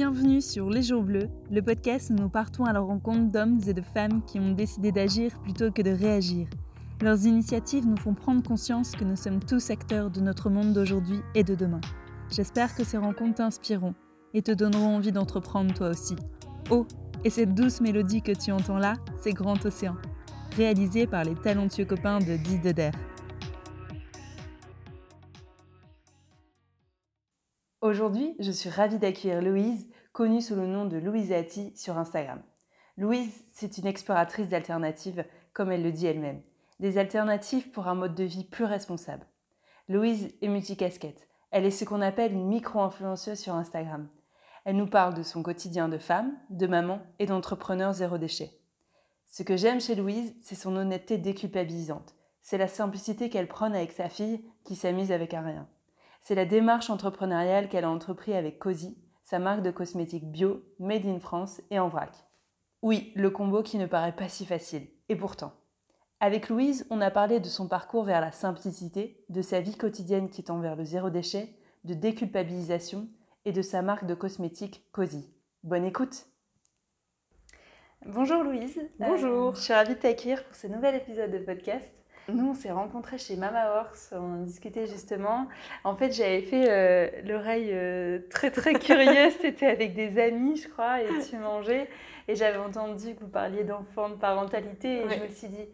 Bienvenue sur Les Jours Bleus, le podcast où nous partons à la rencontre d'hommes et de femmes qui ont décidé d'agir plutôt que de réagir. Leurs initiatives nous font prendre conscience que nous sommes tous acteurs de notre monde d'aujourd'hui et de demain. J'espère que ces rencontres t'inspireront et te donneront envie d'entreprendre toi aussi. Oh, et cette douce mélodie que tu entends là, c'est Grand Océan, réalisé par les talentueux copains de Dis Deder. Aujourd'hui, je suis ravie d'accueillir Louise, connue sous le nom de Louise Atti sur Instagram. Louise, c'est une exploratrice d'alternatives, comme elle le dit elle-même. Des alternatives pour un mode de vie plus responsable. Louise est multicasquette. Elle est ce qu'on appelle une micro-influenceuse sur Instagram. Elle nous parle de son quotidien de femme, de maman et d'entrepreneur zéro déchet. Ce que j'aime chez Louise, c'est son honnêteté déculpabilisante. C'est la simplicité qu'elle prône avec sa fille qui s'amuse avec un rien. C'est la démarche entrepreneuriale qu'elle a entreprise avec Cozy, sa marque de cosmétiques bio, made in France et en vrac. Oui, le combo qui ne paraît pas si facile. Et pourtant. Avec Louise, on a parlé de son parcours vers la simplicité, de sa vie quotidienne qui tend vers le zéro déchet, de déculpabilisation et de sa marque de cosmétiques Cozy. Bonne écoute Bonjour Louise. Bonjour. Euh, je suis ravie de t'accueillir pour ce nouvel épisode de podcast. Nous, on s'est rencontrés chez Mama Horse, on discutait justement. En fait, j'avais fait euh, l'oreille euh, très très curieuse, c'était avec des amis, je crois, et tu mangeais. Et j'avais entendu que vous parliez d'enfants, de parentalité, et je me suis dit,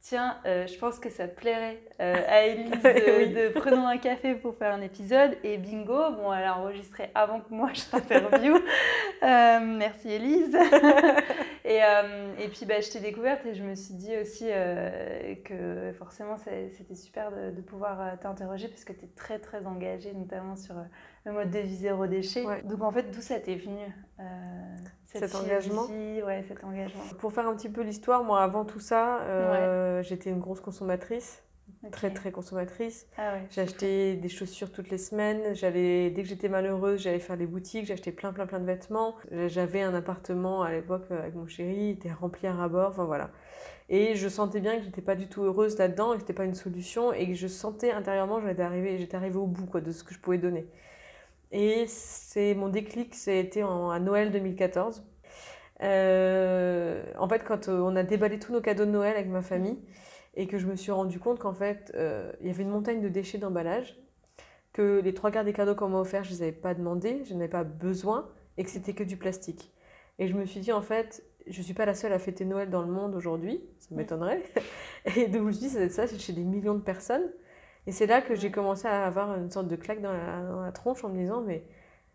tiens, euh, je pense que ça plairait à Elise de, prenons un café pour faire un épisode. Et bingo, bon, elle a enregistré avant que moi je t'interviewe. merci Elise. et, et, puis bah, je t'ai découverte et je me suis dit aussi que forcément c'était super de, pouvoir t'interroger parce que tu es très très engagée, notamment sur le mode de vie zéro déchet. Donc en fait, d'où ça t'est venu cet engagement ouais, cet engagement. Pour faire un petit peu l'histoire, moi avant tout ça, euh, j'étais une grosse consommatrice. Très très consommatrice. Ah J'achetais des chaussures toutes les semaines. J'allais dès que j'étais malheureuse, j'allais faire les boutiques. J'achetais plein plein plein de vêtements. J'avais un appartement à l'époque avec mon chéri, il était rempli à rabord. Enfin voilà. Et je sentais bien que j'étais pas du tout heureuse là-dedans, et que c'était pas une solution, et que je sentais intérieurement, j'étais arrivée, j'étais arrivée au bout quoi de ce que je pouvais donner. Et c'est mon déclic, c'était à Noël 2014. Euh, en fait, quand euh, on a déballé tous nos cadeaux de Noël avec ma famille et que je me suis rendu compte qu'en fait, euh, il y avait une montagne de déchets d'emballage, que les trois quarts des cadeaux qu'on m'a offerts, je ne les avais pas demandés, je n'en avais pas besoin et que c'était que du plastique. Et je me suis dit, en fait, je ne suis pas la seule à fêter Noël dans le monde aujourd'hui, ça m'étonnerait. Et donc je me suis dit, ça ça, c'est chez des millions de personnes. Et c'est là que j'ai commencé à avoir une sorte de claque dans la, tronche en me disant, mais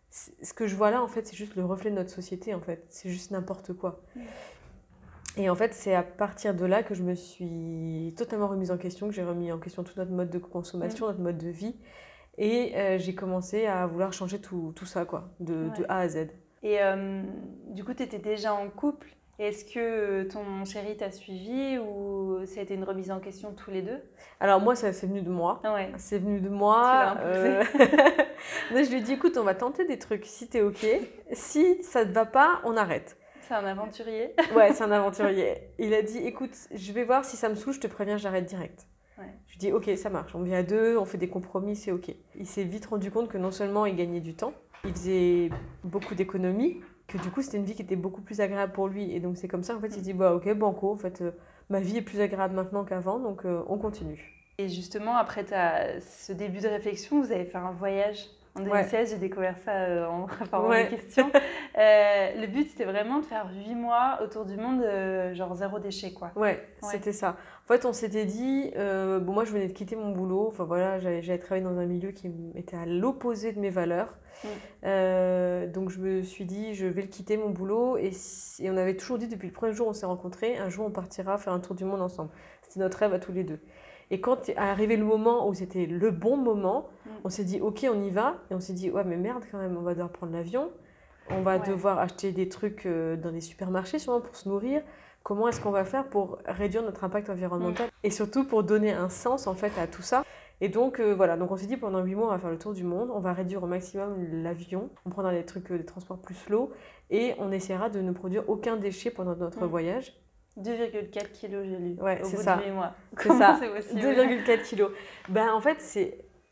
ce que je vois là, en fait, c'est juste le reflet de notre société, en fait. C'est juste n'importe quoi. Et en fait, c'est à partir de là que je me suis totalement remise en question, que j'ai remis en question tout notre mode de consommation, notre mode de vie. Et euh, j'ai commencé à vouloir changer tout, tout ça, quoi, de, de, A à Z. Et euh, du coup, tu étais déjà en couple est-ce que ton chéri t'a suivi ou ça a été une remise en question tous les deux? Alors moi, ça c'est venu de moi. Ah ouais. C'est venu de moi. Euh... je lui ai dit, écoute, on va tenter des trucs si t'es ok. Si ça te va pas, on arrête. C'est un aventurier. ouais, c'est un aventurier. Il a dit, écoute, je vais voir si ça me saoule, je te préviens, j'arrête direct. Ouais. Je lui dis, ok, ça marche. On vient à deux, on fait des compromis, c'est ok. Il s'est vite rendu compte que non seulement il gagnait du temps, il faisait beaucoup d'économies que du coup c'était une vie qui était beaucoup plus agréable pour lui. Et donc c'est comme ça en fait il dit bah ok banco en fait euh, ma vie est plus agréable maintenant qu'avant donc euh, on continue. Et justement après as, ce début de réflexion vous avez fait un voyage? En 2016 j'ai découvert ça euh, en préparant ouais. les questions le but c'était vraiment de faire 8 mois autour du monde genre zéro déchet quoi ouais, ouais. c'était ça en fait on s'était dit bon moi je venais de quitter mon boulot enfin voilà j'avais travaillé dans un milieu qui était à l'opposé de mes valeurs Mm. Euh, donc je me suis dit, je vais le quitter mon boulot. Et, on avait toujours dit depuis le premier jour où on s'est rencontrés, un jour on partira faire un tour du monde ensemble. C'était notre rêve à tous les deux. Et quand est arrivé le moment où c'était le bon moment, mm. on s'est dit, ok, on y va. Et on s'est dit, ouais, mais merde quand même, on va devoir prendre l'avion. On va devoir acheter des trucs euh, dans les supermarchés sûrement pour se nourrir. Comment est-ce qu'on va faire pour réduire notre impact environnemental mm. et surtout pour donner un sens en fait à tout ça et donc euh, voilà, donc on s'est dit pendant 8 mois on va faire le tour du monde, on va réduire au maximum l'avion, on prendra des trucs, euh, des transports plus slow et on essaiera de ne produire aucun déchet pendant notre mm. voyage. 2,4 kilos j'ai lu ouais, bout ça. de 8 mois. C'est ça, 2,4 kilos. Ben en fait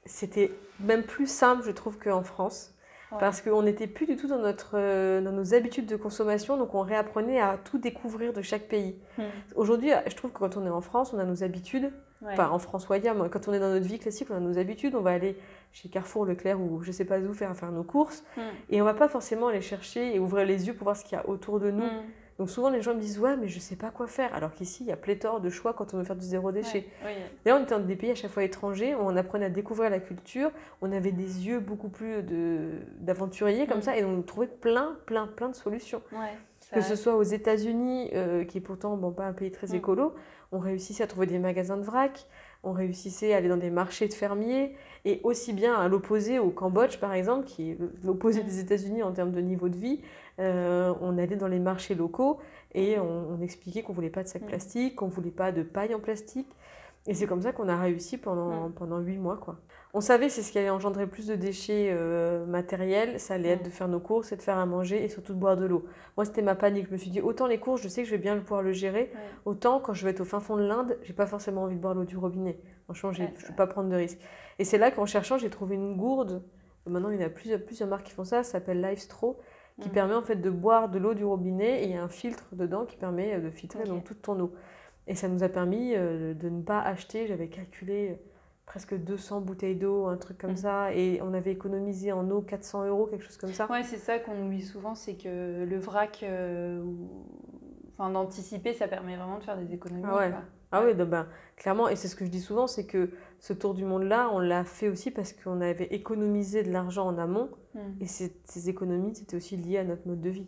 c'était même plus simple je trouve qu'en France. Parce qu'on n'était plus du tout dans, notre, euh, dans nos habitudes de consommation, donc on réapprenait à tout découvrir de chaque pays. Hmm. Aujourd'hui, je trouve que quand on est en France, on a nos habitudes. Enfin, en France ou ailleurs, quand on est dans notre vie classique, on a nos habitudes. On va aller chez Carrefour, Leclerc ou je sais pas où faire, faire nos courses. Hmm. Et on va pas forcément aller chercher et ouvrir les yeux pour voir ce qu'il y a autour de nous. Hmm. Donc souvent les gens me disent ouais mais je sais pas quoi faire alors qu'ici il y a pléthore de choix quand on veut faire du zéro déchet. Là on était dans des pays à chaque fois étrangers on apprenait à découvrir la culture, on avait des yeux beaucoup plus d'aventuriers comme mm. ça et on trouvait plein plein plein de solutions. que ce soit aux États-Unis euh, qui est pourtant bon pas un pays très mm. écolo, on réussissait à trouver des magasins de vrac, on réussissait à aller dans des marchés de fermiers et aussi bien à l'opposé au Cambodge par exemple qui est l'opposé mm. des États-Unis en termes de niveau de vie euh, on allait dans les marchés locaux et on, expliquait qu'on voulait pas de sacs mm. plastique, qu'on voulait pas de paille en plastique. Et c'est comme ça qu'on a réussi pendant, mm. pendant 8 mois. Quoi. On savait c'est ce qui allait engendrer plus de déchets euh, matériels, ça allait être mm. de faire nos courses et de faire à manger et surtout de boire de l'eau. Moi, c'était ma panique. Je me suis dit, autant les courses, je sais que je vais bien pouvoir le gérer, autant quand je vais être au fin fond de l'Inde, j'ai pas forcément envie de boire l'eau du robinet. Franchement, je ne peux pas prendre de risques. Et c'est là qu'en cherchant, j'ai trouvé une gourde. Maintenant, il y a plusieurs, plusieurs marques qui font ça, ça s'appelle Lifestraw qui mm. permet en fait de boire de l'eau du robinet et il y a un filtre dedans qui permet euh, de filtrer donc toute ton eau. Et ça nous a permis euh, de ne pas acheter, j'avais calculé euh, presque 200 bouteilles d'eau, un truc comme mm. ça, et on avait économisé en eau 400 euros, quelque chose comme ça. Ouais, c'est ça qu'on oublie souvent, c'est que le vrac, enfin d'anticiper, ça permet vraiment de faire des économies. Ah ouais. Ah oui, ben, clairement, et c'est ce que je dis souvent, c'est que ce tour du monde-là, on l'a fait aussi parce qu'on avait économisé de l'argent en amont, hmm. et ces, ces économies, c'était aussi lié à notre mode de vie.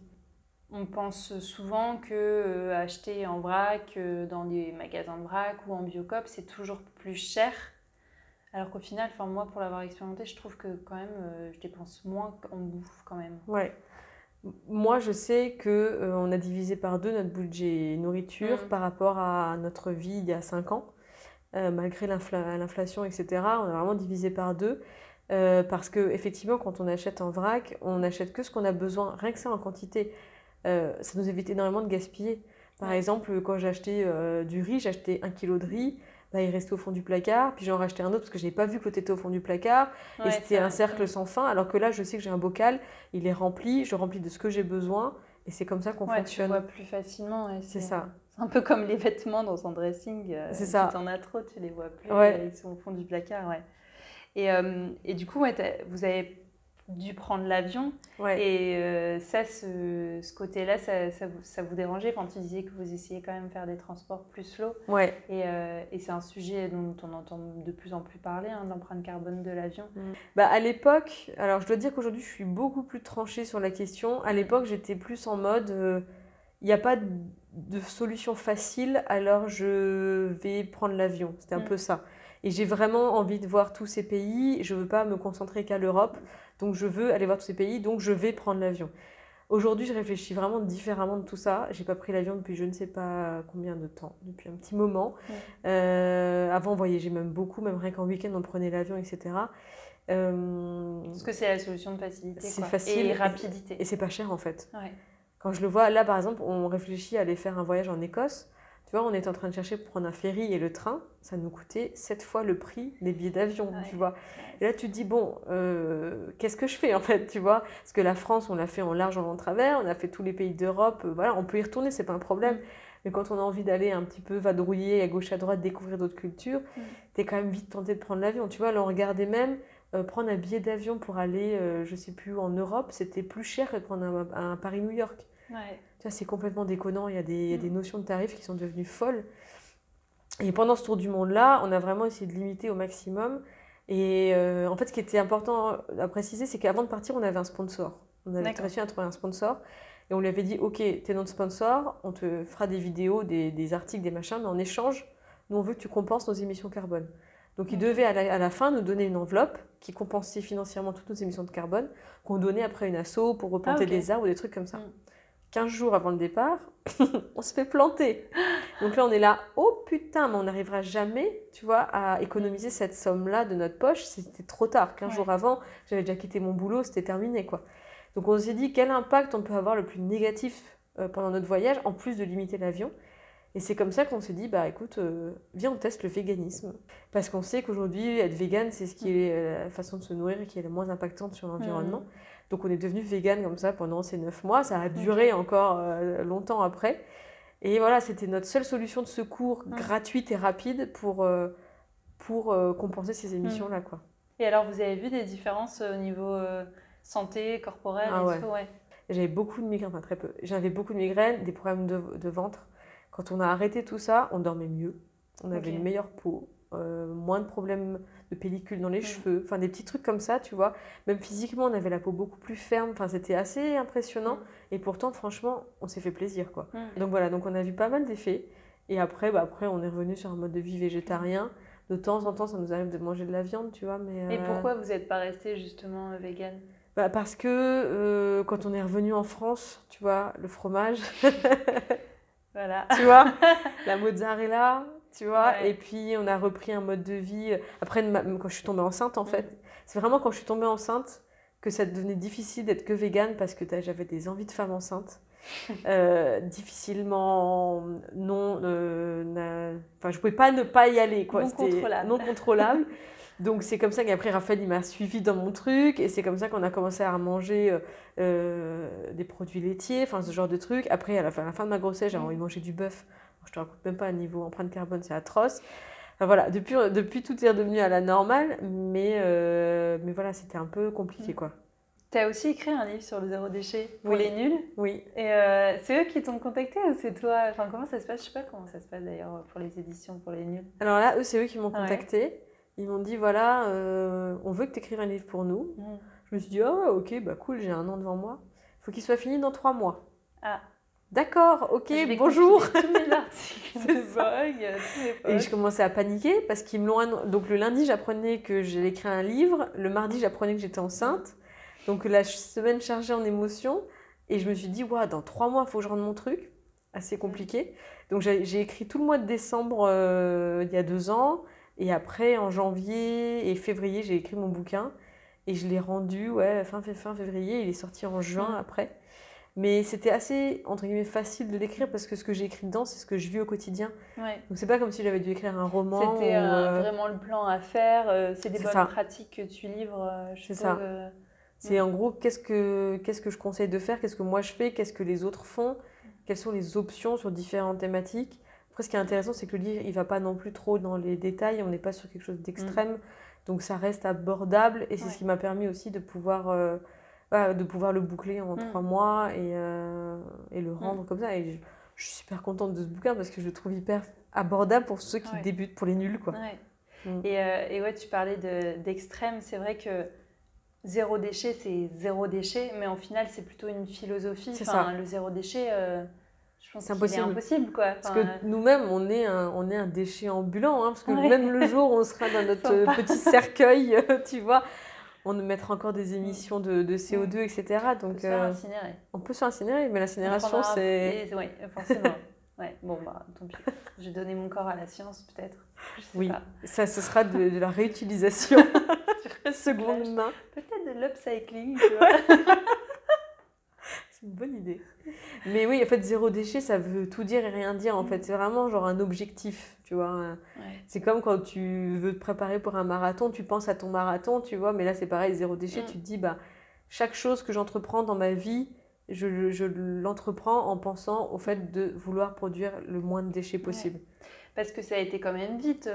On pense souvent que euh, acheter en vrac, euh, dans des magasins de vrac ou en biocop, c'est toujours plus cher. Alors qu'au final, enfin moi, pour l'avoir expérimenté, je trouve que quand même, euh, je dépense moins en bouffe quand même. Ouais. Moi, je sais que on a divisé par deux notre budget nourriture mm. par rapport à notre vie il y a cinq ans. Euh, malgré l'inflation, etc., on a vraiment divisé par deux. Euh, parce que effectivement, quand on achète en vrac, on n'achète que ce qu'on a besoin, rien que ça en quantité. ça nous évite énormément de gaspiller. Par exemple, quand acheté du riz, acheté un kilo de riz. Bah, il restait au fond du placard, puis j'en rachetais un autre parce que je n'avais pas vu que était au fond du placard, et c'était un cercle sans fin, alors que là, je sais que j'ai un bocal, il est rempli, je remplis de ce que j'ai besoin, et c'est comme ça qu'on ouais, fonctionne. Tu vois plus facilement. c'est ça. C'est un peu comme les vêtements dans un dressing. Euh, c'est ça. Si en as trop, tu les vois plus. Ils sont au fond du placard, ouais. Et, euh, et du coup, vous avez dû prendre l'avion. Et euh, ça, ce, ce côté-là, ça, ça, vous, ça, vous, dérangeait? Quand tu disais que vous essayez quand même de faire des transports plus slow. Ouais. Et, euh, et c'est un sujet dont on entend de plus en plus parler, hein, l'empreinte carbone de l'avion. Mm. Bah, à l'époque, alors je dois dire qu'aujourd'hui, je suis beaucoup plus tranchée sur la question. À l'époque, j'étais plus en mode, euh, il n'y a pas de, de, solution facile, alors je vais prendre l'avion. C'était un mm. peu ça. Et j'ai vraiment envie de voir tous ces pays. Je ne veux pas me concentrer qu'à l'Europe. Donc je veux aller voir tous ces pays, donc je vais prendre l'avion. Aujourd'hui, je réfléchis vraiment différemment de tout ça. J'ai pas pris l'avion depuis je ne sais pas combien de temps, depuis un petit moment. Euh, avant, on voyageait même beaucoup, même rien qu'en week-end, on prenait l'avion, etc. Euh, Parce que c'est la solution de facilité. C'est facile. Et rapidité. Et, c'est pas cher en fait. Quand je le vois, là par exemple, on réfléchit à aller faire un voyage en Écosse. Tu vois, on est en train de chercher pour prendre un ferry et le train, ça nous coûtait sept fois le prix des billets d'avion, tu vois. Et là, tu te dis, bon, euh, qu'est-ce que je fais en fait, tu vois? Parce que la France, on l'a fait en large, en long travers, on a fait tous les pays d'Europe, euh, voilà, on peut y retourner, c'est pas un problème. Mm. Mais quand on a envie d'aller un petit peu vadrouiller à gauche, à droite, découvrir d'autres cultures, tu es quand même vite tenté de prendre l'avion. Tu vois, là, on regardait même euh, prendre un billet d'avion pour aller, je sais plus, en Europe, c'était plus cher que prendre un, un Paris-New York. Ouais c'est complètement déconnant. Il y, a des, mm. notions de tarifs qui sont devenues folles. Et pendant ce tour du monde-là, on a vraiment essayé de limiter au maximum. Et euh, en fait, ce qui était important à préciser, c'est qu'avant de partir, on avait un sponsor. On avait réussi à trouver un sponsor. Et on lui avait dit, OK, tu es notre sponsor, on te fera des vidéos, des, articles, des machins, mais en échange, nous, on veut que tu compenses nos émissions carbone. Donc, il devait à la, fin nous donner une enveloppe qui compensait financièrement toutes nos émissions de carbone, qu'on donnait après une asso pour replanter ah, des arbres ou des trucs comme ça. Mm. 15 jours avant le départ, on se fait planter. Donc là, on est là, oh putain, mais on n'arrivera jamais, tu vois, à économiser cette somme-là de notre poche. C'était trop tard. 15 jours avant, j'avais déjà quitté mon boulot, c'était terminé, quoi. Donc on s'est dit, quel impact on peut avoir le plus négatif euh, pendant notre voyage, en plus de limiter l'avion et c'est comme ça qu'on s'est dit, bah écoute, euh, viens, on teste le véganisme. Parce qu'on sait qu'aujourd'hui, être vegan, c'est ce qui est euh, la façon de se nourrir et qui est la moins impactante sur l'environnement. Mmh. Donc on est devenu vegan comme ça pendant ces neuf mois. Ça a duré encore euh, longtemps après. Et voilà, c'était notre seule solution de secours Mm. gratuite et rapide pour, euh, pour euh, compenser ces Mm. émissions-là. quoi. Et alors, vous avez vu des différences au niveau santé, corporelle Ah et ouais. tout ouais. Et J'avais beaucoup de migraines, enfin très peu. J'avais beaucoup de migraines, des problèmes de, de ventre. Quand on a arrêté tout ça, on dormait mieux. On avait une meilleure peau, euh, moins de problèmes de pellicule dans les Mm. cheveux, enfin des petits trucs comme ça, tu vois. Même physiquement, on avait la peau beaucoup plus ferme. Enfin, c'était assez impressionnant. Et pourtant, franchement, on s'est fait plaisir, quoi. Mm. Donc voilà, donc on a vu pas mal d'effets. Et après, bah, après, on est revenu sur un mode de vie végétarien. De temps en temps, ça nous arrive de manger de la viande, tu vois. Mais, Et euh, pourquoi vous n'êtes pas resté justement euh, vegan? Bah, Parce que euh, quand on est revenu en France, tu vois, le fromage, Voilà. tu vois, la mozzarella, tu vois. Ouais. Et puis, on a repris un mode de vie. Après, ma- quand je suis tombée enceinte, en fait, c'est vraiment quand je suis tombée enceinte que ça devenait difficile d'être que végane parce que j'avais des envies de femme enceinte. Euh, difficilement non euh, enfin je pouvais pas ne pas y aller quoi Non contrôlable. non contrôlable donc c'est comme ça qu'après Raphaël il m'a suivi dans mon truc et c'est comme ça qu'on a commencé à manger euh, euh, des produits laitiers enfin ce genre de trucs après à la fin, à la fin de ma grossesse j'ai Mm. envie de manger du bœuf je te raconte même pas à niveau empreinte carbone c'est atroce Enfin, voilà depuis depuis tout est redevenu à la normale mais euh, mais voilà c'était un peu compliqué Mm. quoi Tu as aussi écrit un livre sur le zéro déchet pour Oui. les nuls. oui Et euh, c'est eux qui t'ont contacté ou c'est toi? Enfin, comment ça se passe? Je sais pas comment ça se passe d'ailleurs pour les éditions pour les nuls. Alors là, eux, c'est eux qui m'ont Ah ouais. contacté. Ils m'ont dit voilà, euh, on veut que tu écrives un livre pour nous. Mm. Je me suis dit oh, ok, bah cool, j'ai un an devant moi. Il faut qu'il soit fini dans trois mois. Ah. D'accord, ok, Je bonjour. tous mes articles de euh, tous mes Et je commençais à paniquer parce qu'ils me l'ont annon- Donc le lundi, j'apprenais que j'allais écrire un livre. Le mardi, j'apprenais que j'étais enceinte. Donc la semaine chargée en émotions. Et je me suis dit, ouais, dans trois mois, il faut que je rende mon truc. Assez compliqué. Donc j'ai écrit tout le mois de décembre euh, il y a deux ans. Et après, en janvier et février, j'ai écrit mon bouquin. Et je l'ai rendu ouais, fin, fin, février. Il est sorti en juin Mm. après. Mais c'était assez, entre guillemets, facile de l'écrire parce que ce que j'ai écrit dedans, c'est ce que je vis au quotidien. Ouais. Donc c'est pas comme si j'avais dû écrire un roman. C'était euh, euh, vraiment le plan à faire. euh, c'est des bonnes ça. pratiques que tu livres. je C'est ça. euh, C'est en gros qu'est-ce que, qu'est-ce que je conseille de faire, qu'est-ce que moi je fais, qu'est-ce que les autres font, quelles sont les options sur différentes thématiques. Après, ce qui est intéressant, c'est que le livre, il va pas non plus trop dans les détails, on n'est pas sur quelque chose d'extrême, donc ça reste abordable et c'est Ouais. ce qui m'a permis aussi de pouvoir, euh, voilà, de pouvoir le boucler en Mm. trois mois et, euh, et le rendre comme ça. Et je, je suis super contente de ce bouquin parce que je le trouve hyper abordable pour ceux qui Ouais. débutent, pour les nuls, quoi. Ouais. Mm. Et, euh, et ouais, tu parlais de- d'extrême. c'est vrai que zéro déchet, c'est zéro déchet, mais en final, c'est plutôt une philosophie. C'est Enfin, ça. Le zéro déchet, euh, je pense C'est impossible. impossible. Quoi. Parce que nous-mêmes, on est un, on est un déchet ambulant, hein, parce que Ouais. même le jour où on sera dans notre petit cercueil, tu vois, on mettra encore des émissions de, de CO2, etc. on peut se faire euh, incinérer. on peut se faire incinérer, mais l'incinération, c'est... Oui, forcément. ouais, bon, bah, tant pis. Je vais donner mon corps à la science, peut-être. Oui, pas. ça, ce sera de, de la réutilisation seconde main. Peut-être de l'upcycling, tu vois. C'est une bonne idée. Mais oui, en fait, zéro déchet, ça veut tout dire et rien dire. En Mm. fait, c'est vraiment genre un objectif, tu vois. Ouais. C'est comme quand tu veux te préparer pour un marathon, tu penses à ton marathon, tu vois, mais là c'est pareil, zéro déchet, Mm. tu te dis, bah, chaque chose que j'entreprends dans ma vie, je, je l'entreprends en pensant au fait de vouloir produire le moins de déchets possible. Parce que ça a été quand même vite.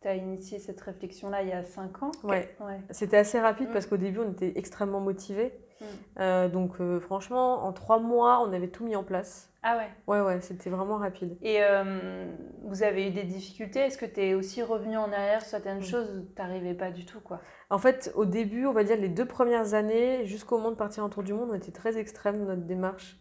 tu as initié cette réflexion-là il y a 5 ans. Ouais. Ouais. C'était assez rapide Mm. parce qu'au début on était extrêmement motivés. Mm. Euh, donc euh, franchement, en trois mois, on avait tout mis en place. Ah ouais. Ouais, ouais, c'était vraiment rapide. Et euh, vous avez eu des difficultés? Est-ce que tu es aussi revenu en arrière sur certaines Mm. choses où tu n'arrivais pas du tout quoi? En fait, au début, on va dire les deux premières années, jusqu'au moment de partir en tour du monde, on était très extrême dans notre démarche.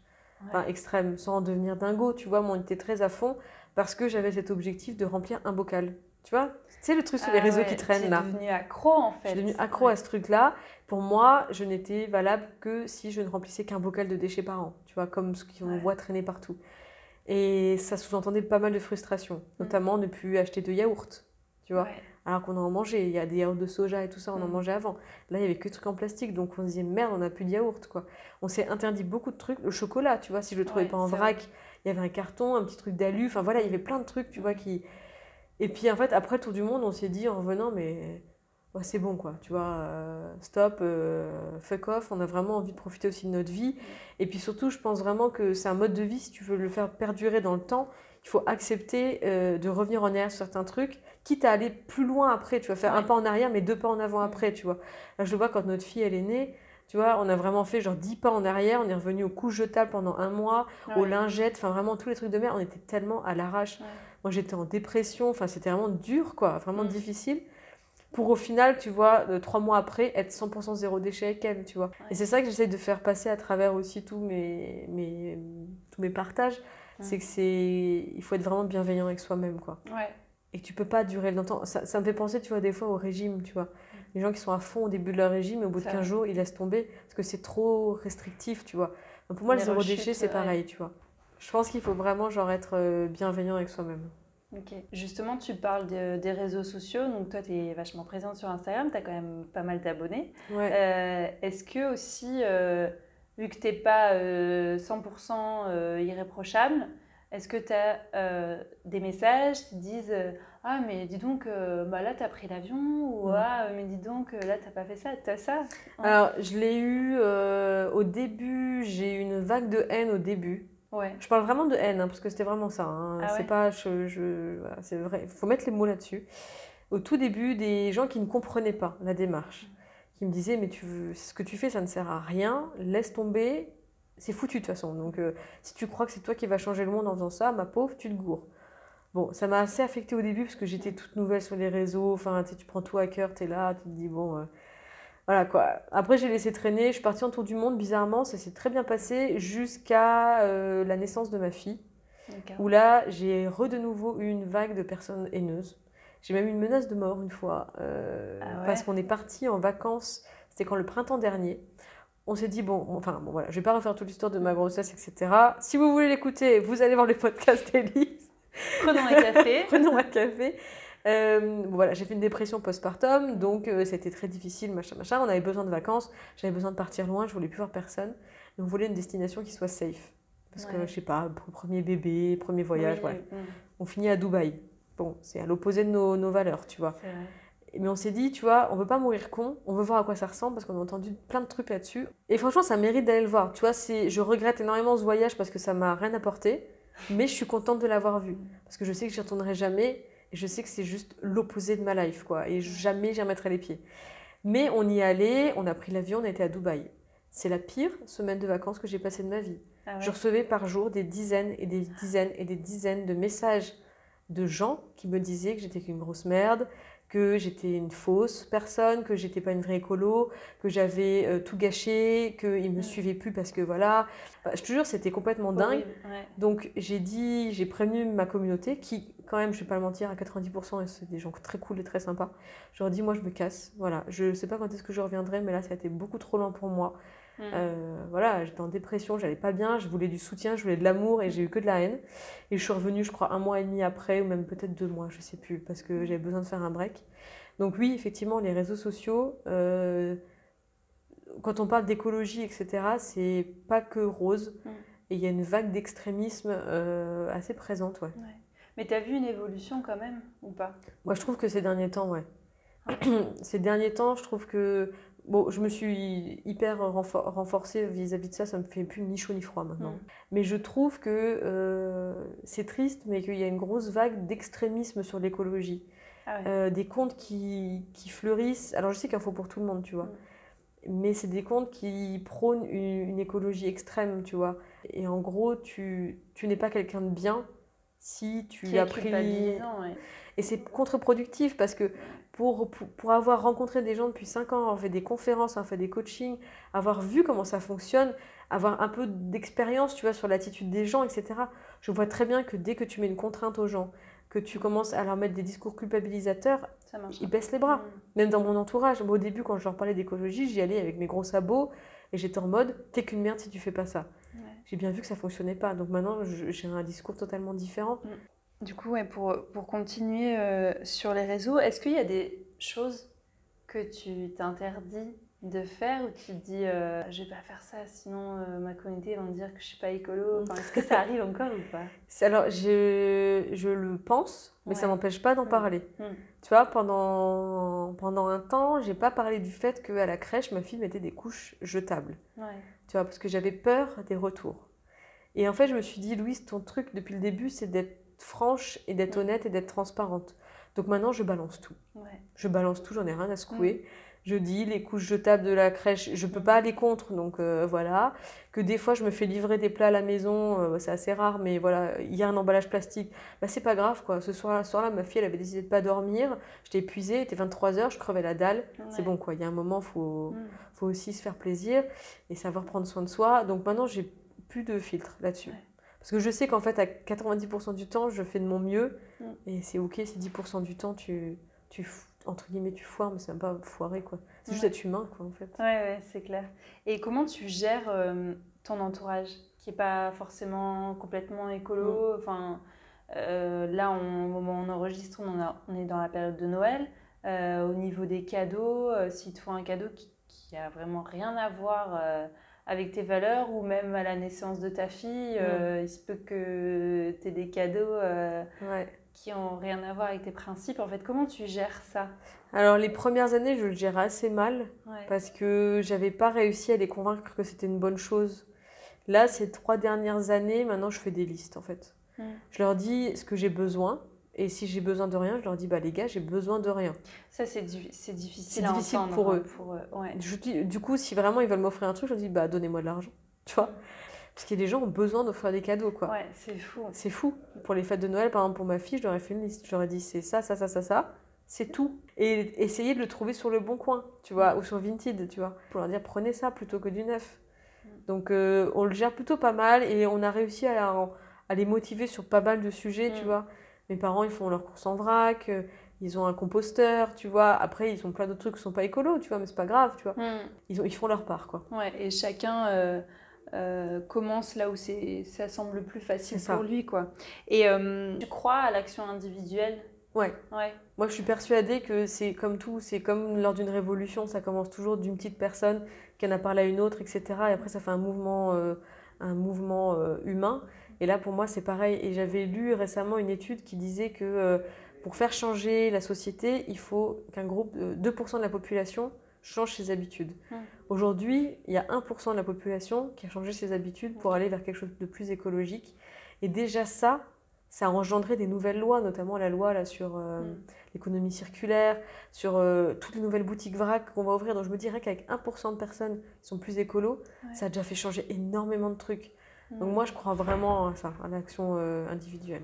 Enfin, extrême, sans en devenir dingo, tu vois, mais on était très à fond parce que j'avais cet objectif de remplir un bocal. Tu vois Tu sais, le truc sur les Ah réseaux ouais, qui traînent là. devenu accro en Je fait. suis devenue accro à ce truc-là. Pour moi, je n'étais valable que si je ne remplissais qu'un bocal de déchets par an, tu vois, comme ce qu'on Ouais. voit traîner partout. Et ça sous-entendait pas mal de frustration, notamment ne plus acheter de yaourt, tu vois. Alors qu'on en mangeait, il y a des yaourts de soja et tout ça, on en Mm. mangeait avant. Là, il y avait que des trucs en plastique, donc on se disait merde, on n'a plus de yaourt, quoi. On s'est interdit beaucoup de trucs. Le chocolat, tu vois, si je le trouvais Ouais, pas en vrac, il y avait un carton, un petit truc d'alu, enfin voilà, il y avait plein de trucs, tu vois, qui. Et puis en fait, après le tour du monde, on s'est dit en revenant, mais c'est bon quoi, tu vois, euh, stop, euh, fuck off, on a vraiment envie de profiter aussi de notre vie. Et puis surtout, je pense vraiment que c'est un mode de vie, si tu veux le faire perdurer dans le temps, il faut accepter euh, de revenir en arrière sur certains trucs, quitte à aller plus loin après, tu vas faire un pas en arrière, mais deux pas en avant après, tu vois. Là, je le vois quand notre fille, elle est née, tu vois, on a vraiment fait genre dix pas en arrière, on est revenu au couches jetables pendant un mois, aux lingettes, enfin vraiment tous les trucs de merde, on était tellement à l'arrache. Moi, j'étais en dépression, enfin c'était vraiment dur, quoi, vraiment mm. difficile pour au final, tu vois, euh, trois mois après, être 100% zéro déchet avec elle, tu vois. Et c'est ça que j'essaie de faire passer à travers aussi tous mes, mes, tous mes partages. C'est que c'est... Il faut être vraiment bienveillant avec soi-même, quoi. Ouais. Et tu peux pas durer longtemps. Ça, ça, me fait penser, tu vois, des fois au régime, tu vois. Les gens qui sont à fond au début de leur régime, et au bout de 15 jours, ils laissent tomber parce que c'est trop restrictif, tu vois. pour moi, le zéro déchet, c'est pareil, tu vois. Je pense qu'il faut vraiment, genre, être euh, bienveillant avec soi-même. Ok. Justement, tu parles des réseaux sociaux. Donc, toi, tu es vachement présente sur Instagram. Tu as quand même pas mal d'abonnés. Euh, est-ce que aussi, euh, vu que tu n'es pas 100% euh, irréprochable, est-ce que tu as des messages qui disent Ah, mais dis donc, bah là, tu as pris l'avion Ou Ah, mais dis donc, là, tu pas fait ça Tu as ça Alors, je l'ai eu au début. J'ai eu une vague de haine au début. Je parle vraiment de haine, hein, parce que c'était vraiment ça. Hein. Ah c'est pas, je, c'est vrai. Il faut mettre les mots là-dessus. Au tout début, des gens qui ne comprenaient pas la démarche, qui me disaient mais tu ce que tu fais, ça ne sert à rien. Laisse tomber. C'est foutu de toute façon. Donc, euh, si tu crois que c'est toi qui vas changer le monde en faisant ça, ma pauvre, tu te gourres. Bon, ça m'a assez affecté au début parce que j'étais toute nouvelle sur les réseaux. Enfin, tu prends tout à cœur, tu es là, tu te dis bon. Euh, voilà quoi. Après, j'ai laissé traîner. Je suis partie en tour du monde, bizarrement. Ça s'est très bien passé jusqu'à euh, la naissance de ma fille. Où là, j'ai re de nouveau eu une vague de personnes haineuses. J'ai même eu une menace de mort une fois. Euh, ah parce qu'on est parti en vacances. C'était quand le printemps dernier. On s'est dit, bon, enfin, bon, voilà, je vais pas refaire toute l'histoire de ma grossesse, etc. Si vous voulez l'écouter, vous allez voir le podcast d'Élise. Prenons un café. Prenons un café. Euh, voilà, j'ai fait une dépression postpartum, donc euh, c'était très difficile, machin, machin. On avait besoin de vacances, j'avais besoin de partir loin, je voulais plus voir personne. Donc, on voulait une destination qui soit safe. Parce que, je sais pas, premier bébé, premier voyage. On finit à Dubaï. Bon, c'est à l'opposé de nos, nos, valeurs, tu vois. Mais on s'est dit, tu vois, on veut pas mourir con, on veut voir à quoi ça ressemble parce qu'on a entendu plein de trucs là-dessus. Et franchement, ça mérite d'aller le voir. Tu vois, je regrette énormément ce voyage parce que ça m'a rien apporté, mais je suis contente de l'avoir vu. Parce que je sais que j'y retournerai jamais et je sais que c'est juste l'opposé de ma life, quoi. Et jamais j'y remettrai les pieds. Mais on y allait, on a pris l'avion, on était à Dubaï. C'est la pire semaine de vacances que j'ai passée de ma vie. Ah je recevais par jour des dizaines et des dizaines et des dizaines de messages de gens qui me disaient que j'étais qu'une grosse merde, que j'étais une fausse personne, que j'étais pas une vraie écolo, que j'avais euh, tout gâché, qu'ils me suivaient plus parce que voilà. je te jure, c'était complètement dingue. Donc j'ai dit, j'ai prévenu ma communauté qui, quand même, je vais pas le mentir, à 90%, c'est des gens très cool et très sympas. Je leur ai dit, moi je me casse. Voilà, je sais pas quand est-ce que je reviendrai, mais là ça a été beaucoup trop lent pour moi. Mm. Euh, voilà, j'étais en dépression, j'allais pas bien, je voulais du soutien, je voulais de l'amour et j'ai eu que de la haine. Et je suis revenue, je crois, un mois et demi après, ou même peut-être deux mois, je sais plus, parce que j'avais besoin de faire un break. Donc oui, effectivement, les réseaux sociaux, euh, quand on parle d'écologie, etc., c'est pas que rose. Mm. Et il y a une vague d'extrémisme euh, assez présente, ouais. Mais tu as vu une évolution quand même, ou pas? Moi, je trouve que ces derniers temps, ouais. ces derniers temps, je trouve que Bon, je me suis hyper renforcée vis-à-vis de ça, ça me fait plus ni chaud ni froid maintenant. Mm. Mais je trouve que euh, c'est triste, mais qu'il y a une grosse vague d'extrémisme sur l'écologie. Ah euh, des comptes qui, qui, fleurissent. Alors je sais qu'il en faut pour tout le monde, tu vois. Mm. Mais c'est des comptes qui prônent une, écologie extrême, tu vois. Et en gros, tu, tu n'es pas quelqu'un de bien si tu as pris. Et c'est contre-productif parce que pour, pour, avoir rencontré des gens depuis 5 ans, avoir fait des conférences, avoir fait des coachings, avoir vu comment ça fonctionne, avoir un peu d'expérience, tu vois, sur l'attitude des gens, etc. Je vois très bien que dès que tu mets une contrainte aux gens, que tu commences à leur mettre des discours culpabilisateurs, ils baissent les bras. Mm. Même dans mon entourage, au début, quand je leur parlais d'écologie, j'y allais avec mes gros sabots et j'étais en mode, t'es qu'une merde si tu fais pas ça. J'ai bien vu que ça fonctionnait pas. Donc maintenant, j'ai un discours totalement différent. Mm. Du coup, ouais, pour, pour continuer euh, sur les réseaux, est-ce qu'il y a des choses que tu t'interdis de faire ou tu te dis euh, je vais pas faire ça sinon euh, ma communauté va me dire que je suis pas écolo enfin, Est-ce que ça arrive encore ou pas? Alors je, je, le pense, mais ça m'empêche pas d'en mm. parler. Mm. Tu vois, pendant, pendant un temps, j'ai pas parlé du fait qu'à la crèche, ma fille mettait des couches jetables. Tu vois, parce que j'avais peur des retours. Et en fait, je me suis dit, Louise, ton truc depuis le début, c'est d'être franche et d'être honnête et d'être transparente. Donc maintenant, je balance tout. Je balance tout, j'en ai rien à secouer. Je dis les couches jetables de la crèche, je peux pas aller contre, donc euh, voilà. Que des fois, je me fais livrer des plats à la maison, euh, c'est assez rare, mais voilà, il y a un emballage plastique. Bah, c'est pas grave, quoi. Ce soir-là, soir ma fille, elle avait décidé de pas dormir. J'étais épuisée, il était 23h, je crevais la dalle. C'est bon, quoi. Il y a un moment, faut, mm. faut aussi se faire plaisir et savoir prendre soin de soi. Donc maintenant, j'ai plus de filtre là-dessus. Parce que je sais qu'en fait, à 90% du temps, je fais de mon mieux. Mm. Et c'est OK si 10% du temps, tu, tu, entre guillemets, tu foires, mais c'est même pas foirer, quoi. C'est juste être humain, quoi, en fait. Ouais, ouais, c'est clair. Et comment tu gères euh, ton entourage, qui est pas forcément complètement écolo? Mm. Enfin, euh, là, au moment où on enregistre, on, on, est dans la période de Noël. Euh, au niveau des cadeaux, si tu fais un cadeau qui, qui a vraiment rien à voir avec tes valeurs ou même à la naissance de ta fille, euh, il se peut que tu aies des cadeaux euh, qui n'ont rien à voir avec tes principes. En fait, comment tu gères ça? Alors, les premières années, je le gérais assez mal parce que j'avais pas réussi à les convaincre que c'était une bonne chose. Là, ces trois dernières années, maintenant, je fais des listes en fait. Hmm. Je leur dis ce que j'ai besoin et si j'ai besoin de rien, je leur dis bah les gars, j'ai besoin de rien. Ça c'est difficile. C'est difficile pour eux. du coup, si vraiment ils veulent m'offrir un truc, je leur dis bah donnez-moi de l'argent, tu vois. Parce que les gens ont besoin d'offrir des cadeaux, quoi. Ouais, c'est fou. C'est fou. Pour les fêtes de Noël, par exemple, pour ma fille, je leur ai fait une liste. Je leur ai dit c'est ça, ça, ça, ça, ça. C'est tout. Et essayer de le trouver sur le bon coin, tu vois, ou sur Vinted, tu vois. Pour leur dire prenez ça plutôt que du neuf. Donc euh, on le gère plutôt pas mal et on a réussi à, à les motiver sur pas mal de sujets, tu mm. vois. Mes parents, ils font leurs courses en vrac, euh, ils ont un composteur, tu vois. Après, ils ont plein d'autres trucs qui sont pas écolos, tu vois, mais c'est pas grave, tu vois. Hmm. Ils, ont, ils font leur part, quoi. Ouais, et chacun euh, euh, commence là où ça semble plus facile pour lui, quoi. Et tu crois à l'action individuelle? Ouais. ouais. Moi, je suis persuadée que c'est comme tout, c'est comme lors d'une révolution, ça commence toujours d'une petite personne qui en a parlé à une autre, etc. Et après, ça fait un mouvement, un mouvement humain. Et là, pour moi, c'est pareil. Et j'avais lu récemment une étude qui disait que euh, pour faire changer la société, il faut qu'un groupe, 2% de la population change ses habitudes. Aujourd'hui, il y a 1% de la population qui a changé ses habitudes pour aller vers quelque chose de plus écologique. Et déjà ça, ça a engendré des nouvelles lois, notamment la loi là, sur euh, mm. l'économie circulaire, sur euh, toutes les nouvelles boutiques vrac qu'on va ouvrir. Donc je me dirais qu'avec 1% de personnes qui sont plus écolos, ça a déjà fait changer énormément de trucs. Donc moi, je crois vraiment à ça, à l'action euh, individuelle.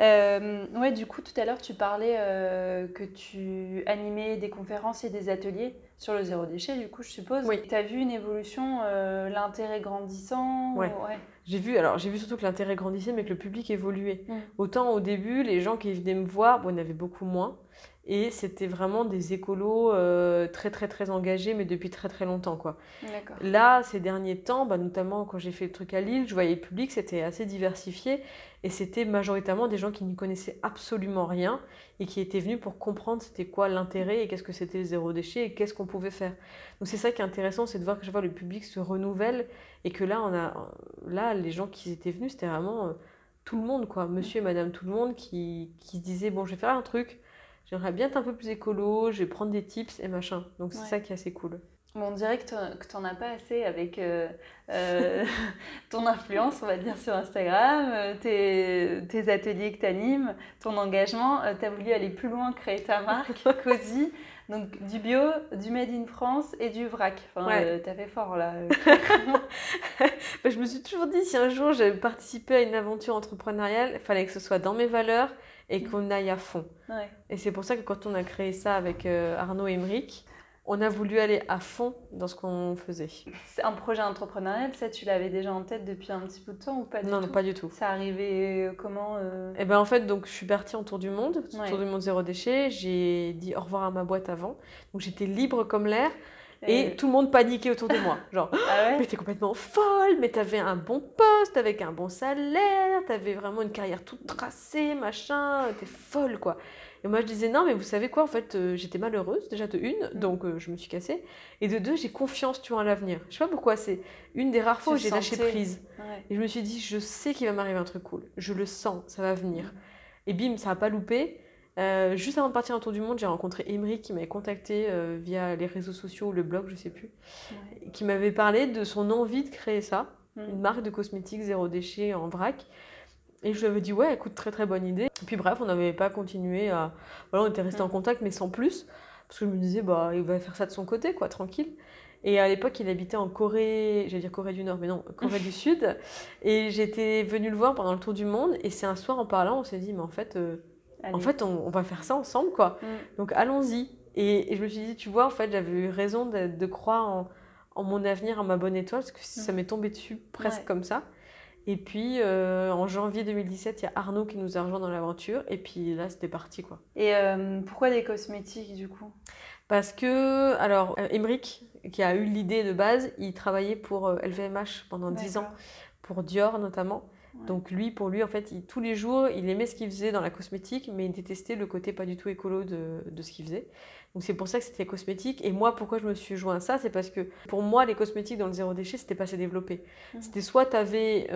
Euh, ouais, du coup, tout à l'heure, tu parlais euh, que tu animais des conférences et des ateliers sur le zéro déchet, du coup, je suppose. Oui. Tu as vu une évolution, l'intérêt grandissant ouais. J'ai vu, alors j'ai vu surtout que l'intérêt grandissait, mais que le public évoluait. Mm. Autant au début, les gens qui venaient me voir, bon, il y en avait beaucoup moins. Et c'était vraiment des écolos euh, très très très engagés, mais depuis très très longtemps. Quoi. Là, ces derniers temps, bah, notamment quand j'ai fait le truc à Lille, je voyais le public, c'était assez diversifié. Et c'était majoritairement des gens qui n'y connaissaient absolument rien et qui étaient venus pour comprendre c'était quoi l'intérêt et qu'est-ce que c'était le zéro déchet et qu'est-ce qu'on pouvait faire. Donc c'est ça qui est intéressant, c'est de voir que je vois le public se renouvelle et que là, on a, là les gens qui étaient venus, c'était vraiment euh, tout le monde, quoi, monsieur et madame tout le monde qui, qui se disaient, bon, je vais faire un truc j'aimerais bien être un peu plus écolo, je vais prendre des tips et machin. Donc c'est ça qui est assez cool. on dirait que tu n'en as pas assez avec euh, euh, ton influence, on va dire, sur Instagram, euh, tes, tes, ateliers que tu animes, ton engagement. tu as voulu aller plus loin, créer ta marque, Cozy. Donc du bio, du made in France et du vrac. Enfin, ouais. t'as fait fort là. Bah, je me suis toujours dit, si un jour j'avais participé à une aventure entrepreneuriale, il fallait que ce soit dans mes valeurs et qu'on aille à fond. Et c'est pour ça que quand on a créé ça avec euh, Arnaud et Emeric, on a voulu aller à fond dans ce qu'on faisait. C'est un projet entrepreneurial, ça tu l'avais déjà en tête depuis un petit bout de temps ou pas du non, tout Non, pas du tout. Ça arrivait euh, comment euh Eh ben en fait, donc je suis partie en tour du monde, tour du monde zéro déchet. J'ai dit au revoir à ma boîte avant, donc j'étais libre comme l'air. Et tout le monde paniquait autour de moi. Genre, ah ouais mais t'es complètement folle, mais t'avais un bon poste avec un bon salaire, t'avais vraiment une carrière toute tracée, machin, t'es folle quoi. Et moi, je disais, non, mais vous savez quoi, en fait, euh, j'étais malheureuse, déjà de une, Mm. donc euh, je me suis cassée. Et de deux, j'ai confiance, tu vois, en l'avenir. Je sais pas pourquoi, c'est une des rares fois où j'ai lâché prise. Ouais. Et je me suis dit, je sais qu'il va m'arriver un truc cool. Je le sens, ça va venir. Et bim, ça n'a pas loupé. Euh, juste avant de partir en tour du monde, j'ai rencontré Emery qui m'avait contacté euh, via les réseaux sociaux ou le blog, je sais plus, Ouais. qui m'avait parlé de son envie de créer ça, Mm. une marque de cosmétiques zéro déchet en vrac. Et je lui avais dit, ouais, écoute, très très bonne idée. Et puis bref, on n'avait pas continué à. Voilà, on était resté Mm. en contact, mais sans plus. Parce que je me disais, bah, il va faire ça de son côté, quoi, tranquille. Et à l'époque, il habitait en Corée, j'allais dire Corée du Nord, mais non, Corée du Sud. Et j'étais venue le voir pendant le tour du monde. Et c'est un soir, en parlant, on s'est dit, mais en fait, euh, en fait on, on va faire ça ensemble, quoi. Mm. Donc allons-y. Et, et je me suis dit, tu vois, en fait, j'avais eu raison de, de croire en, en mon avenir, en ma bonne étoile, parce que ça m'est tombé dessus presque Ouais. comme ça. Et puis, euh, en janvier 2017, il y a Arnaud qui nous a rejoint dans l'aventure. Et puis là, c'était parti, quoi. Et euh, pourquoi des cosmétiques du coup? Parce que, alors, euh, Emeric, qui a eu l'idée de base, il travaillait pour euh, LVMH pendant 10 ans, pour Dior notamment. Ouais. Donc lui, pour lui, en fait, il- tous les jours, il aimait ce qu'il faisait dans la cosmétique, mais il détestait le côté pas du tout écolo de, de ce qu'il faisait. Donc c'est pour ça que c'était cosmétique. Et moi, pourquoi je me suis joint à ça C'est parce que pour moi, les cosmétiques dans le zéro déchet, c'était pas assez développé. Mhm. C'était soit tu avais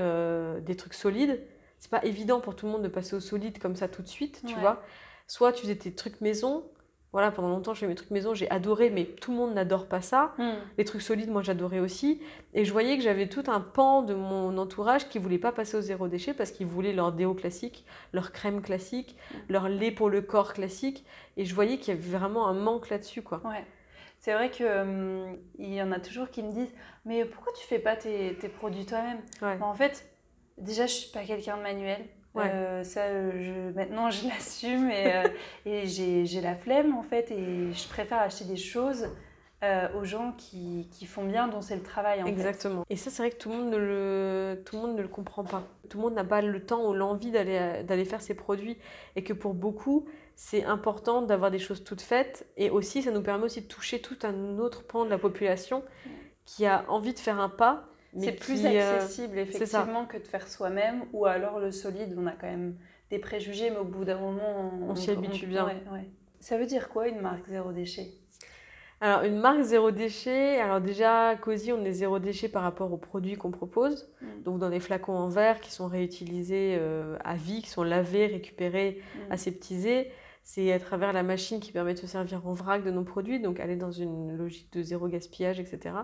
des trucs solides, c'est pas évident pour tout le monde de passer au solide comme ça tout de suite, tu Ouais. vois. Soit tu faisais tes trucs maison. Voilà, pendant longtemps, je fais mes trucs maison, j'ai adoré, mais tout le monde n'adore pas ça. Mm. Les trucs solides, moi j'adorais aussi. Et je voyais que j'avais tout un pan de mon entourage qui voulait pas passer au zéro déchet parce qu'ils voulaient leur déo classique, leur crème classique, leur lait pour le corps classique. Et je voyais qu'il y avait vraiment un manque là-dessus, quoi. Ouais. C'est vrai que hum, il y en a toujours qui me disent mais pourquoi tu fais pas tes, tes produits toi-même? Ouais. Bah, En fait, déjà je suis pas quelqu'un de manuel. Ouais. Euh, ça, euh, je, maintenant je l'assume et, euh, et j'ai la flemme en fait et je préfère acheter des choses euh, aux gens qui, qui font bien, dont c'est le travail en fait. Exactement. Et ça, c'est vrai que tout le monde ne le, tout le monde ne le comprend pas. Tout le monde n'a pas le temps ou l'envie d'aller, d'aller faire ses produits. Et que pour beaucoup, c'est important d'avoir des choses toutes faites. Et aussi, ça nous permet aussi de toucher tout un autre pan de la population qui a envie de faire un pas. C'est plus euh, accessible effectivement que de faire soi-même ou alors le solide, on a quand même des préjugés, mais au bout d'un moment, On s'y habitue bien. ouais, ouais. Ça veut dire quoi une marque zéro déchet? Alors, une marque zéro déchet, alors déjà, Cozy, on est zéro déchet par rapport aux produits qu'on propose. Mm. Donc, dans des flacons en verre qui sont réutilisés euh, à vie, qui sont lavés, récupérés, Mm. aseptisés. C'est à travers la machine qui permet de se servir en vrac de nos produits, donc aller dans une logique de zéro gaspillage, etc.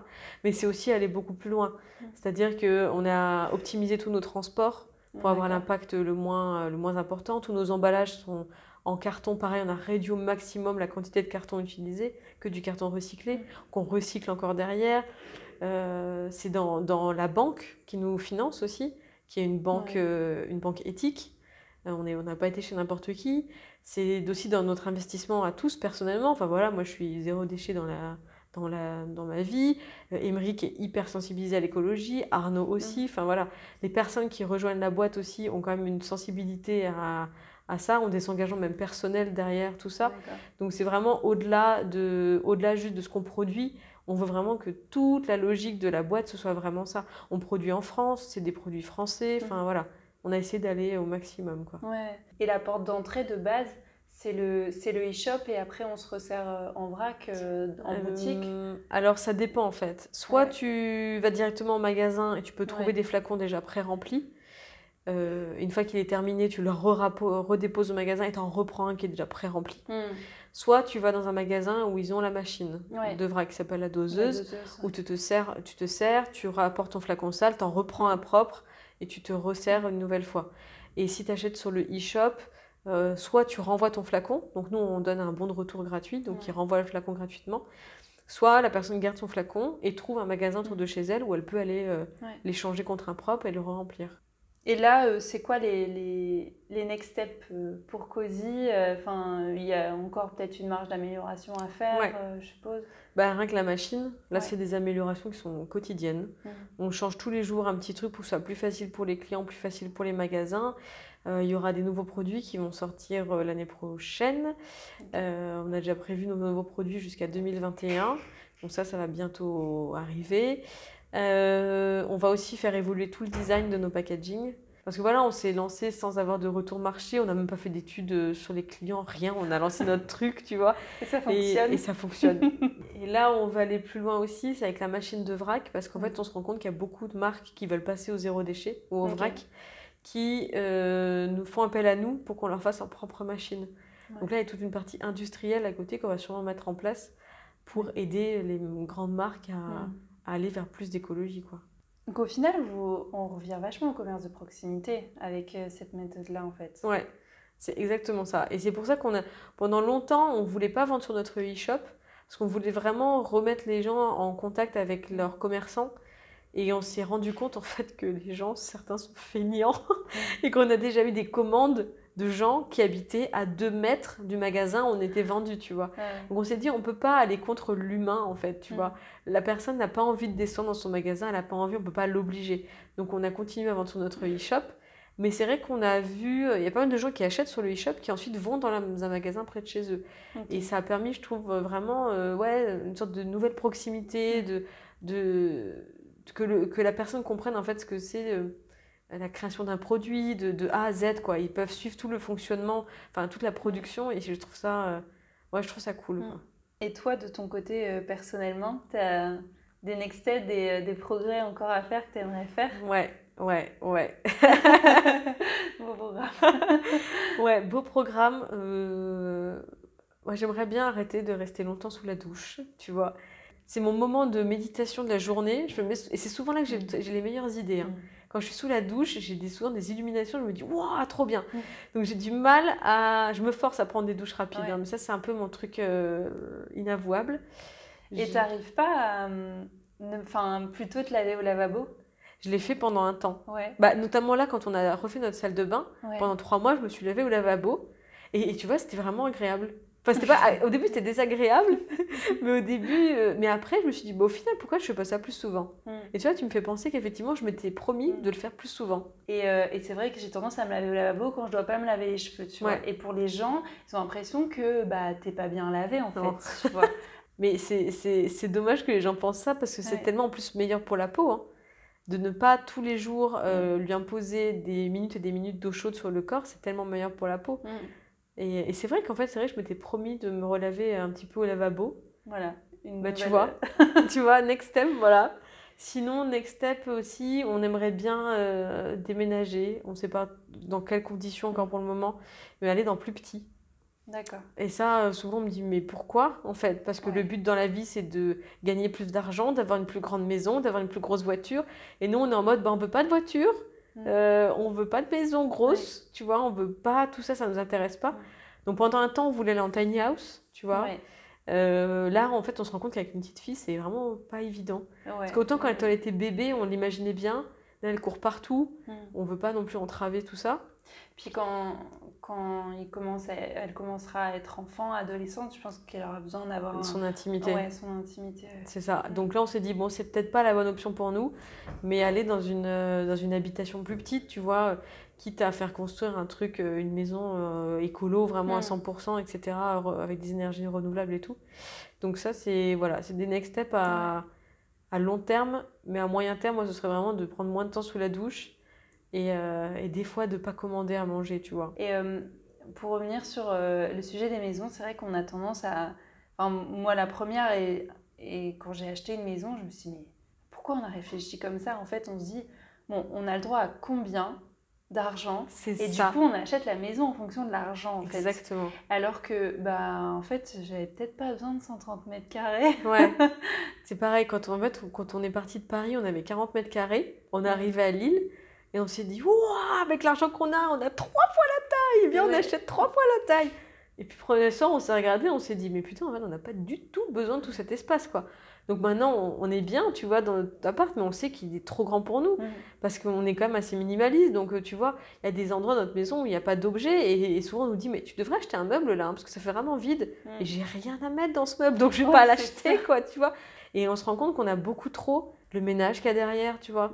Mais c'est aussi aller beaucoup plus loin. Mm. C'est-à-dire qu'on a optimisé tous nos transports pour avoir l'impact le moins, le moins important. Tous nos emballages sont en carton, pareil, on a réduit au maximum la quantité de carton utilisé, que du carton recyclé, qu'on recycle encore derrière. Euh, c'est dans, dans la banque qui nous finance aussi, qui est une banque, Ouais. euh, une banque éthique. Euh, on n'a pas été chez n'importe qui. C'est aussi dans notre investissement à tous personnellement. Enfin voilà, moi je suis zéro déchet dans la, dans la, dans ma vie. Euh, Émeric est hyper sensibilisé à l'écologie. Arnaud aussi. Enfin voilà, les personnes qui rejoignent la boîte aussi ont quand même une sensibilité à, à ça, ont des engagements même personnels derrière tout ça. Donc c'est vraiment au-delà de, au-delà juste de ce qu'on produit. On veut vraiment que toute la logique de la boîte ce soit vraiment ça. On produit en France, c'est des produits français. Enfin voilà, on a essayé d'aller au maximum quoi. Ouais. Et la porte d'entrée de base, c'est le, c'est le e-shop et après on se resserre euh, en vrac euh, en Euh, boutique. Alors ça dépend en fait. Soit Ouais. tu vas directement au magasin et tu peux trouver Ouais. des flacons déjà pré-remplis. Euh, une fois qu'il est terminé, tu le redéposes au magasin et tu en reprends un qui est déjà pré-rempli. Hmm. Soit tu vas dans un magasin où ils ont la machine Ouais. de vrac qui s'appelle la La doseuse, où tu te sers, tu te sers, tu rapportes ton flacon sale, t'en reprends un propre et tu te resserres une nouvelle fois. Et si tu achètes sur le e-shop, euh, soit tu renvoies ton flacon, donc nous on donne un bon de retour gratuit, donc Ouais. il renvoie le flacon gratuitement. Soit la personne garde son flacon et trouve un magasin autour Mm. de chez elle où elle peut aller euh, Ouais. l'échanger contre un propre et le remplir. Et là, euh, c'est quoi les, les, les next steps euh, pour Cozy Enfin, il y a encore peut-être une marge d'amélioration à faire, Ouais. euh, je suppose. Bah, rien que la machine, là Ouais. c'est des améliorations qui sont quotidiennes. Mhm. On change tous les jours un petit truc pour que ce soit plus facile pour les clients, plus facile pour les magasins. Euh, il y aura des nouveaux produits qui vont sortir euh, l'année prochaine. Euh, on a déjà prévu nos nouveaux produits jusqu'à 2021. Donc ça, ça va bientôt arriver. Euh, on va aussi faire évoluer tout le design de nos packaging. Parce que voilà, on s'est lancé sans avoir de retour marché, on n'a même pas fait d'études euh, sur les clients, rien, on a lancé notre truc, tu vois. Et ça fonctionne. Et, ça fonctionne. et là, on va aller plus loin aussi, c'est avec la machine de vrac, parce qu'en fait, on se rend compte qu'il y a beaucoup de marques qui veulent passer au zéro déchet ou au vrac, qui euh, nous font appel à nous pour qu'on leur fasse leur propre machine. Donc là, il y a toute une partie industrielle à côté qu'on va sûrement mettre en place pour aider les grandes marques à, à aller vers plus d'écologie, quoi. Donc au final, vous, on revient vachement au commerce de proximité avec euh, cette méthode-là en fait. Ouais, c'est exactement ça. Et c'est pour ça qu'on a, pendant longtemps, on ne voulait pas vendre sur notre e-shop parce qu'on voulait vraiment remettre les gens en contact avec leurs commerçants. Et on s'est rendu compte en fait que les gens, certains sont feignants et qu'on a déjà eu des commandes de gens qui habitaient à deux mètres du magasin où on était vendu, tu vois. Donc on s'est dit, on peut pas aller contre l'humain, en fait, tu mm. vois. La personne n'a pas envie de descendre dans son magasin, elle n'a pas envie, on peut pas l'obliger. Donc on a continué à vendre sur notre e-shop. Mais c'est vrai qu'on a vu, il y a pas mal de gens qui achètent sur le e-shop qui ensuite vont dans, un magasin près de chez eux. Et ça a permis, je trouve, vraiment euh, ouais, une sorte de nouvelle proximité, de, de, que, le, que la personne comprenne en fait ce que c'est. Euh, la création d'un produit de, de, A à Z quoi. Ils peuvent suivre tout le fonctionnement enfin toute la production et je trouve ça euh, ouais je trouve ça cool mm. et toi de ton côté euh, personnellement tu as des next steps des, euh, des, progrès encore à faire que tu aimerais faire? Ouais ouais ouais. Beau programme. Ouais beau programme. Moi j'aimerais bien arrêter de rester longtemps sous la douche tu vois. C'est mon moment de méditation de la journée. Je me mets... et c'est souvent là que j'ai mm. les meilleures idées hein. Mm quand je suis sous la douche, j'ai des, souvent des illuminations, je me dis, waouh, trop bien. Mm. Donc j'ai du mal à. Je me force à prendre des douches rapides, hein, mais ça, c'est un peu mon truc euh, inavouable. Et tu n'arrives pas à. Enfin, plutôt te laver au lavabo? Je l'ai fait pendant un temps. Bah, notamment là, quand on a refait notre salle de bain, pendant trois mois, je me suis lavée au lavabo. et tu vois, c'était vraiment agréable. Enfin, pas, au début, c'était désagréable, mais au début, euh, mais après, je me suis dit, bon, au final, pourquoi je fais pas ça plus souvent? Hmm. Et tu vois, tu me fais penser qu'effectivement, je m'étais promis hmm. de le faire plus souvent. Et, euh, et c'est vrai que j'ai tendance à me laver au lavabo quand je dois pas me laver les cheveux, tu vois. Et pour les gens, ils ont l'impression que bah t'es pas bien lavé en fait, tu vois. mais c'est dommage que les gens pensent ça parce que c'est tellement en plus meilleur pour la peau. Hein, de ne pas tous les jours euh, hmm. lui imposer des minutes et des minutes d'eau chaude sur le corps, c'est tellement meilleur pour la peau. Et, c'est vrai qu'en fait, c'est vrai je m'étais promis de me relaver un petit peu au lavabo. Voilà. Une bah, tu vois, tu vois, next step, voilà. Sinon, next step aussi, on aimerait bien euh, déménager. On ne sait pas dans quelles conditions encore pour le moment, mais aller dans plus petit. D'accord. Et ça, euh, souvent, on me dit, mais pourquoi en fait? Parce que le but dans la vie, c'est de gagner plus d'argent, d'avoir une plus grande maison, d'avoir une plus grosse voiture. Et nous, on est en mode, bah, on ne veut pas de voiture. Mm. Euh, on veut pas de maison grosse, tu vois, on veut pas, tout ça, ça nous intéresse pas. Donc pendant un temps, on voulait aller en tiny house, tu vois. Euh, là, en fait, on se rend compte qu'avec une petite fille, c'est vraiment pas évident. Parce qu'autant quand elle était bébé, on l'imaginait bien. Là, elle court partout. Mm. On veut pas non plus entraver tout ça. Puis quand, quand il commence elle commencera à être enfant, adolescente, je pense qu'elle aura besoin d'avoir son intimité. Ouais, son intimité. C'est ça. Donc là, on s'est dit bon, c'est peut-être pas la bonne option pour nous, mais aller dans une euh, dans une habitation plus petite, tu vois, quitte à faire construire un truc, euh, une maison euh, écolo vraiment à 100%, etc., avec des énergies renouvelables et tout. Donc ça, c'est voilà, c'est des next steps à, à long terme, mais à moyen terme, moi, ce serait vraiment de prendre moins de temps sous la douche euh, et, des fois de pas commander à manger, tu vois. Et euh, pour revenir sur euh, le sujet des maisons, c'est vrai qu'on a tendance à... Enfin, moi, la première, et, et quand j'ai acheté une maison, je me suis dit, mais pourquoi on a réfléchi comme ça? En fait, on se dit, bon, on a le droit à combien d'argent? Et du coup on achète la maison en fonction de l'argent en exactement. Alors que bah en fait j'avais peut-être pas besoin de 130 mètres carrés. Ouais. C'est pareil quand on, en fait, quand on est parti de Paris on avait 40 mètres carrés. On est arrivé à Lille et on s'est dit, waouh, avec l'argent qu'on a, on a trois fois la taille. Bien, on achète trois fois la taille. Et puis, premier soir, on s'est regardé, on s'est dit, mais putain, en fait, on n'a pas du tout besoin de tout cet espace, quoi. Donc maintenant, on est bien, tu vois, dans notre appart, mais on sait qu'il est trop grand pour nous, parce qu'on est quand même assez minimaliste. Donc, euh, tu vois, il y a des endroits dans notre maison où il n'y a pas d'objet, et, souvent on nous dit, mais tu devrais acheter un meuble là, hein, parce que ça fait vraiment vide. Et j'ai rien à mettre dans ce meuble, donc je vais pas l'acheter, quoi, tu vois. Et on se rend compte qu'on a beaucoup trop le ménage qu'il y a derrière, tu vois.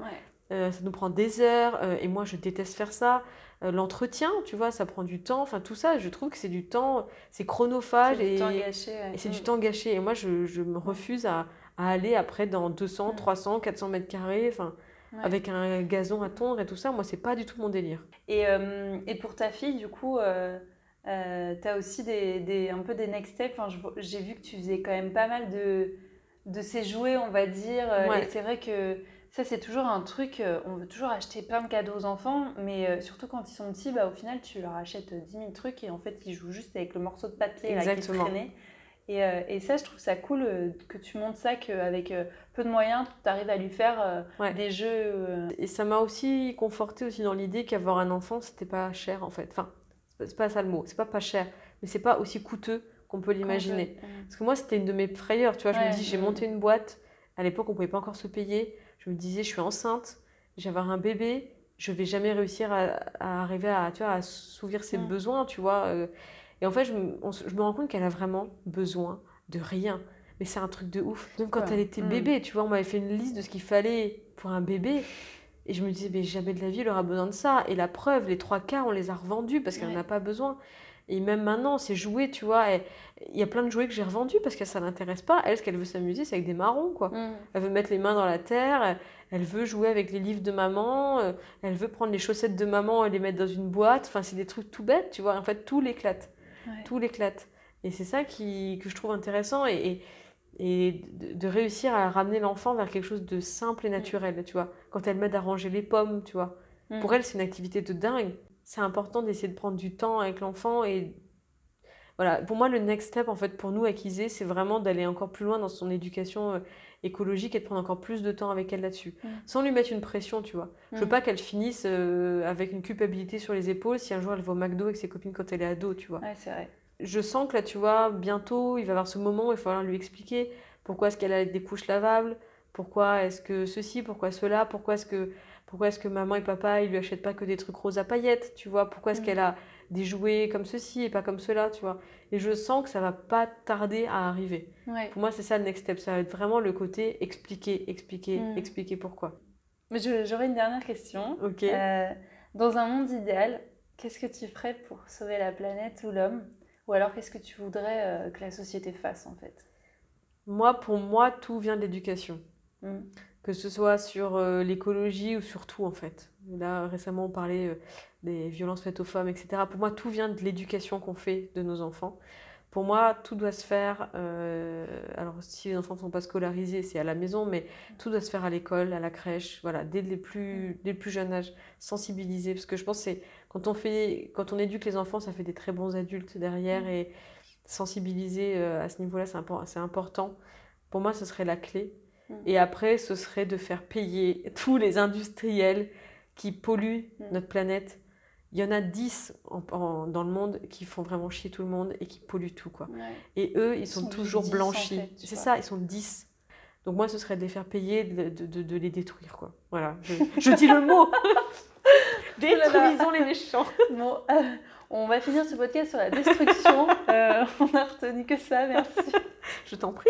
Ça nous prend des heures, euh, et moi je déteste faire ça. Euh, l'entretien, tu vois, ça prend du temps. Enfin, tout ça, je trouve que c'est du temps, c'est chronophage et, c'est du mm. temps gâché. Et moi, je, je me refuse à, à, aller après dans 200, 300, 400 mètres carrés. Enfin, avec un gazon à tondre et tout ça. Moi, c'est pas du tout mon délire. Et, euh, et pour ta fille, du coup, euh, euh, tu as aussi des, des, un peu des next steps. Enfin, J'ai vu que tu faisais quand même pas mal de, de ces jouets, on va dire. Et c'est vrai que ça, c'est toujours un truc. on veut toujours acheter plein de cadeaux aux enfants, mais surtout quand ils sont petits, bah, au final, tu leur achètes 10 000 trucs et en fait, ils jouent juste avec le morceau de papier là, qui traînait. Et, euh, et, ça, je trouve ça cool euh, que tu montres ça, qu'avec euh, peu de moyens, tu arrives à lui faire des jeux. Et ça m'a aussi conforté aussi dans l'idée qu'avoir un enfant, c'était pas cher en fait. Enfin, c'est pas ça le mot, c'est pas pas cher, mais c'est pas aussi coûteux qu'on peut l'imaginer. Parce que moi, c'était une de mes frayeurs, tu vois. Je me dis, j'ai monté une boîte, à l'époque, on pouvait pas encore se payer. Je me disais, je suis enceinte, j'ai avoir un bébé, je vais jamais réussir à, arriver à, tu vois, à assouvir ses mm. besoins, tu vois. Et en fait, je me, je me rends compte qu'elle a vraiment besoin de rien. Mais c'est un truc de ouf. Donc quand elle était mm. bébé, tu vois, on m'avait fait une liste de ce qu'il fallait pour un bébé. Et je me disais, mais jamais de la vie, elle aura besoin de ça. Et la preuve, les trois quarts, on les a revendus parce qu'elle n'en a pas besoin. Et même maintenant, c'est jouets, tu vois. Il y a plein de jouets que j'ai revendus parce que ça l'intéresse pas. Elle, ce qu'elle veut s'amuser, c'est avec des marrons, quoi. Mm. Elle veut mettre les mains dans la terre. Elle veut jouer avec les livres de maman. Euh, elle veut prendre les chaussettes de maman et les mettre dans une boîte. Enfin, c'est des trucs tout bêtes, tu vois. En fait, tout l'éclate tout l'éclate. Et c'est ça qui, que je trouve intéressant et, et, de, réussir à ramener l'enfant vers quelque chose de simple et mm. naturel, tu vois. Quand elle m'aide à ranger les pommes, tu vois. Mm. Pour elle, c'est une activité de dingue. C'est important d'essayer de prendre du temps avec l'enfant et voilà. Pour moi, le next step, en fait, pour nous, à c'est vraiment d'aller encore plus loin dans son éducation euh, écologique et de prendre encore plus de temps avec elle là-dessus. Mm. Sans lui mettre une pression, tu vois. Je veux pas qu'elle finisse euh, avec une culpabilité sur les épaules si un jour elle va au McDo avec ses copines quand elle est ado, tu vois. Ouais, c'est vrai je sens que là, tu vois, bientôt, il va y avoir ce moment où il va falloir lui expliquer pourquoi est-ce qu'elle a des couches lavables, pourquoi est-ce que ceci, pourquoi cela, pourquoi est-ce que, pourquoi est-ce que maman et papa, ils lui achètent pas que des trucs roses à paillettes, tu vois, pourquoi est-ce mm. qu'elle a des jouets comme ceci et pas comme cela, tu vois? Et je sens que ça va pas tarder à arriver. Pour moi, c'est ça le next step, ça va être vraiment le côté expliquer, expliquer, mm. expliquer pourquoi. Mais j'aurais une dernière question. Ok. Euh, dans un monde idéal, qu'est-ce que tu ferais pour sauver la planète ou l'homme? Ou alors, qu'est-ce que tu voudrais euh, que la société fasse en fait? Moi, pour moi, tout vient de l'éducation. Hmm. Que ce soit sur euh, l'écologie ou sur tout en fait. Là, récemment, on parlait euh, des violences faites aux femmes, etc. Pour moi, tout vient de l'éducation qu'on fait de nos enfants. Pour moi, tout doit se faire. alors, si les enfants ne sont pas scolarisés, c'est à la maison, mais tout doit se faire à l'école, à la crèche, voilà, dès les plus, dès le plus jeune âge, sensibiliser. Parce que je pense que c'est quand on, fait, quand on éduque les enfants, ça fait des très bons adultes derrière mm. et sensibiliser euh, à ce niveau-là, c'est important. Pour moi, ce serait la clé. Mm. Et après, ce serait de faire payer tous les industriels qui polluent mm. notre planète. Il y en a 10 dans le monde qui font vraiment chier tout le monde et qui polluent tout. Quoi. Et eux, ils, sont, toujours blanchis. c'est ça, ils sont 10. Donc moi, ce serait de les faire payer, de, de, de les détruire. Quoi. Voilà, je, je dis le mot Détruisons les méchants. Bon, euh, on va finir ce podcast sur la destruction. Euh, on a retenu que ça, merci. Je t'en prie.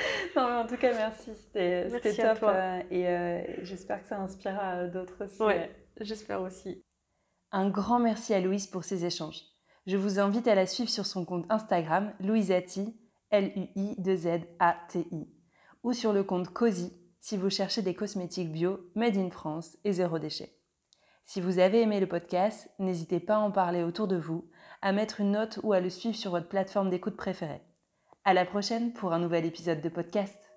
non, mais en tout cas, merci. C'était top. Euh, et j'espère que ça inspirera d'autres aussi. Ouais, j'espère aussi. Un grand merci à Louise pour ces échanges. Je vous invite à la suivre sur son compte Instagram, Louisati, L-U-I-2-Z-A-T-I, ou sur le compte Cozy si vous cherchez des cosmétiques bio, made in France et zéro déchet. Si vous avez aimé le podcast, n'hésitez pas à en parler autour de vous, à mettre une note ou à le suivre sur votre plateforme d'écoute préférée. À la prochaine pour un nouvel épisode de podcast.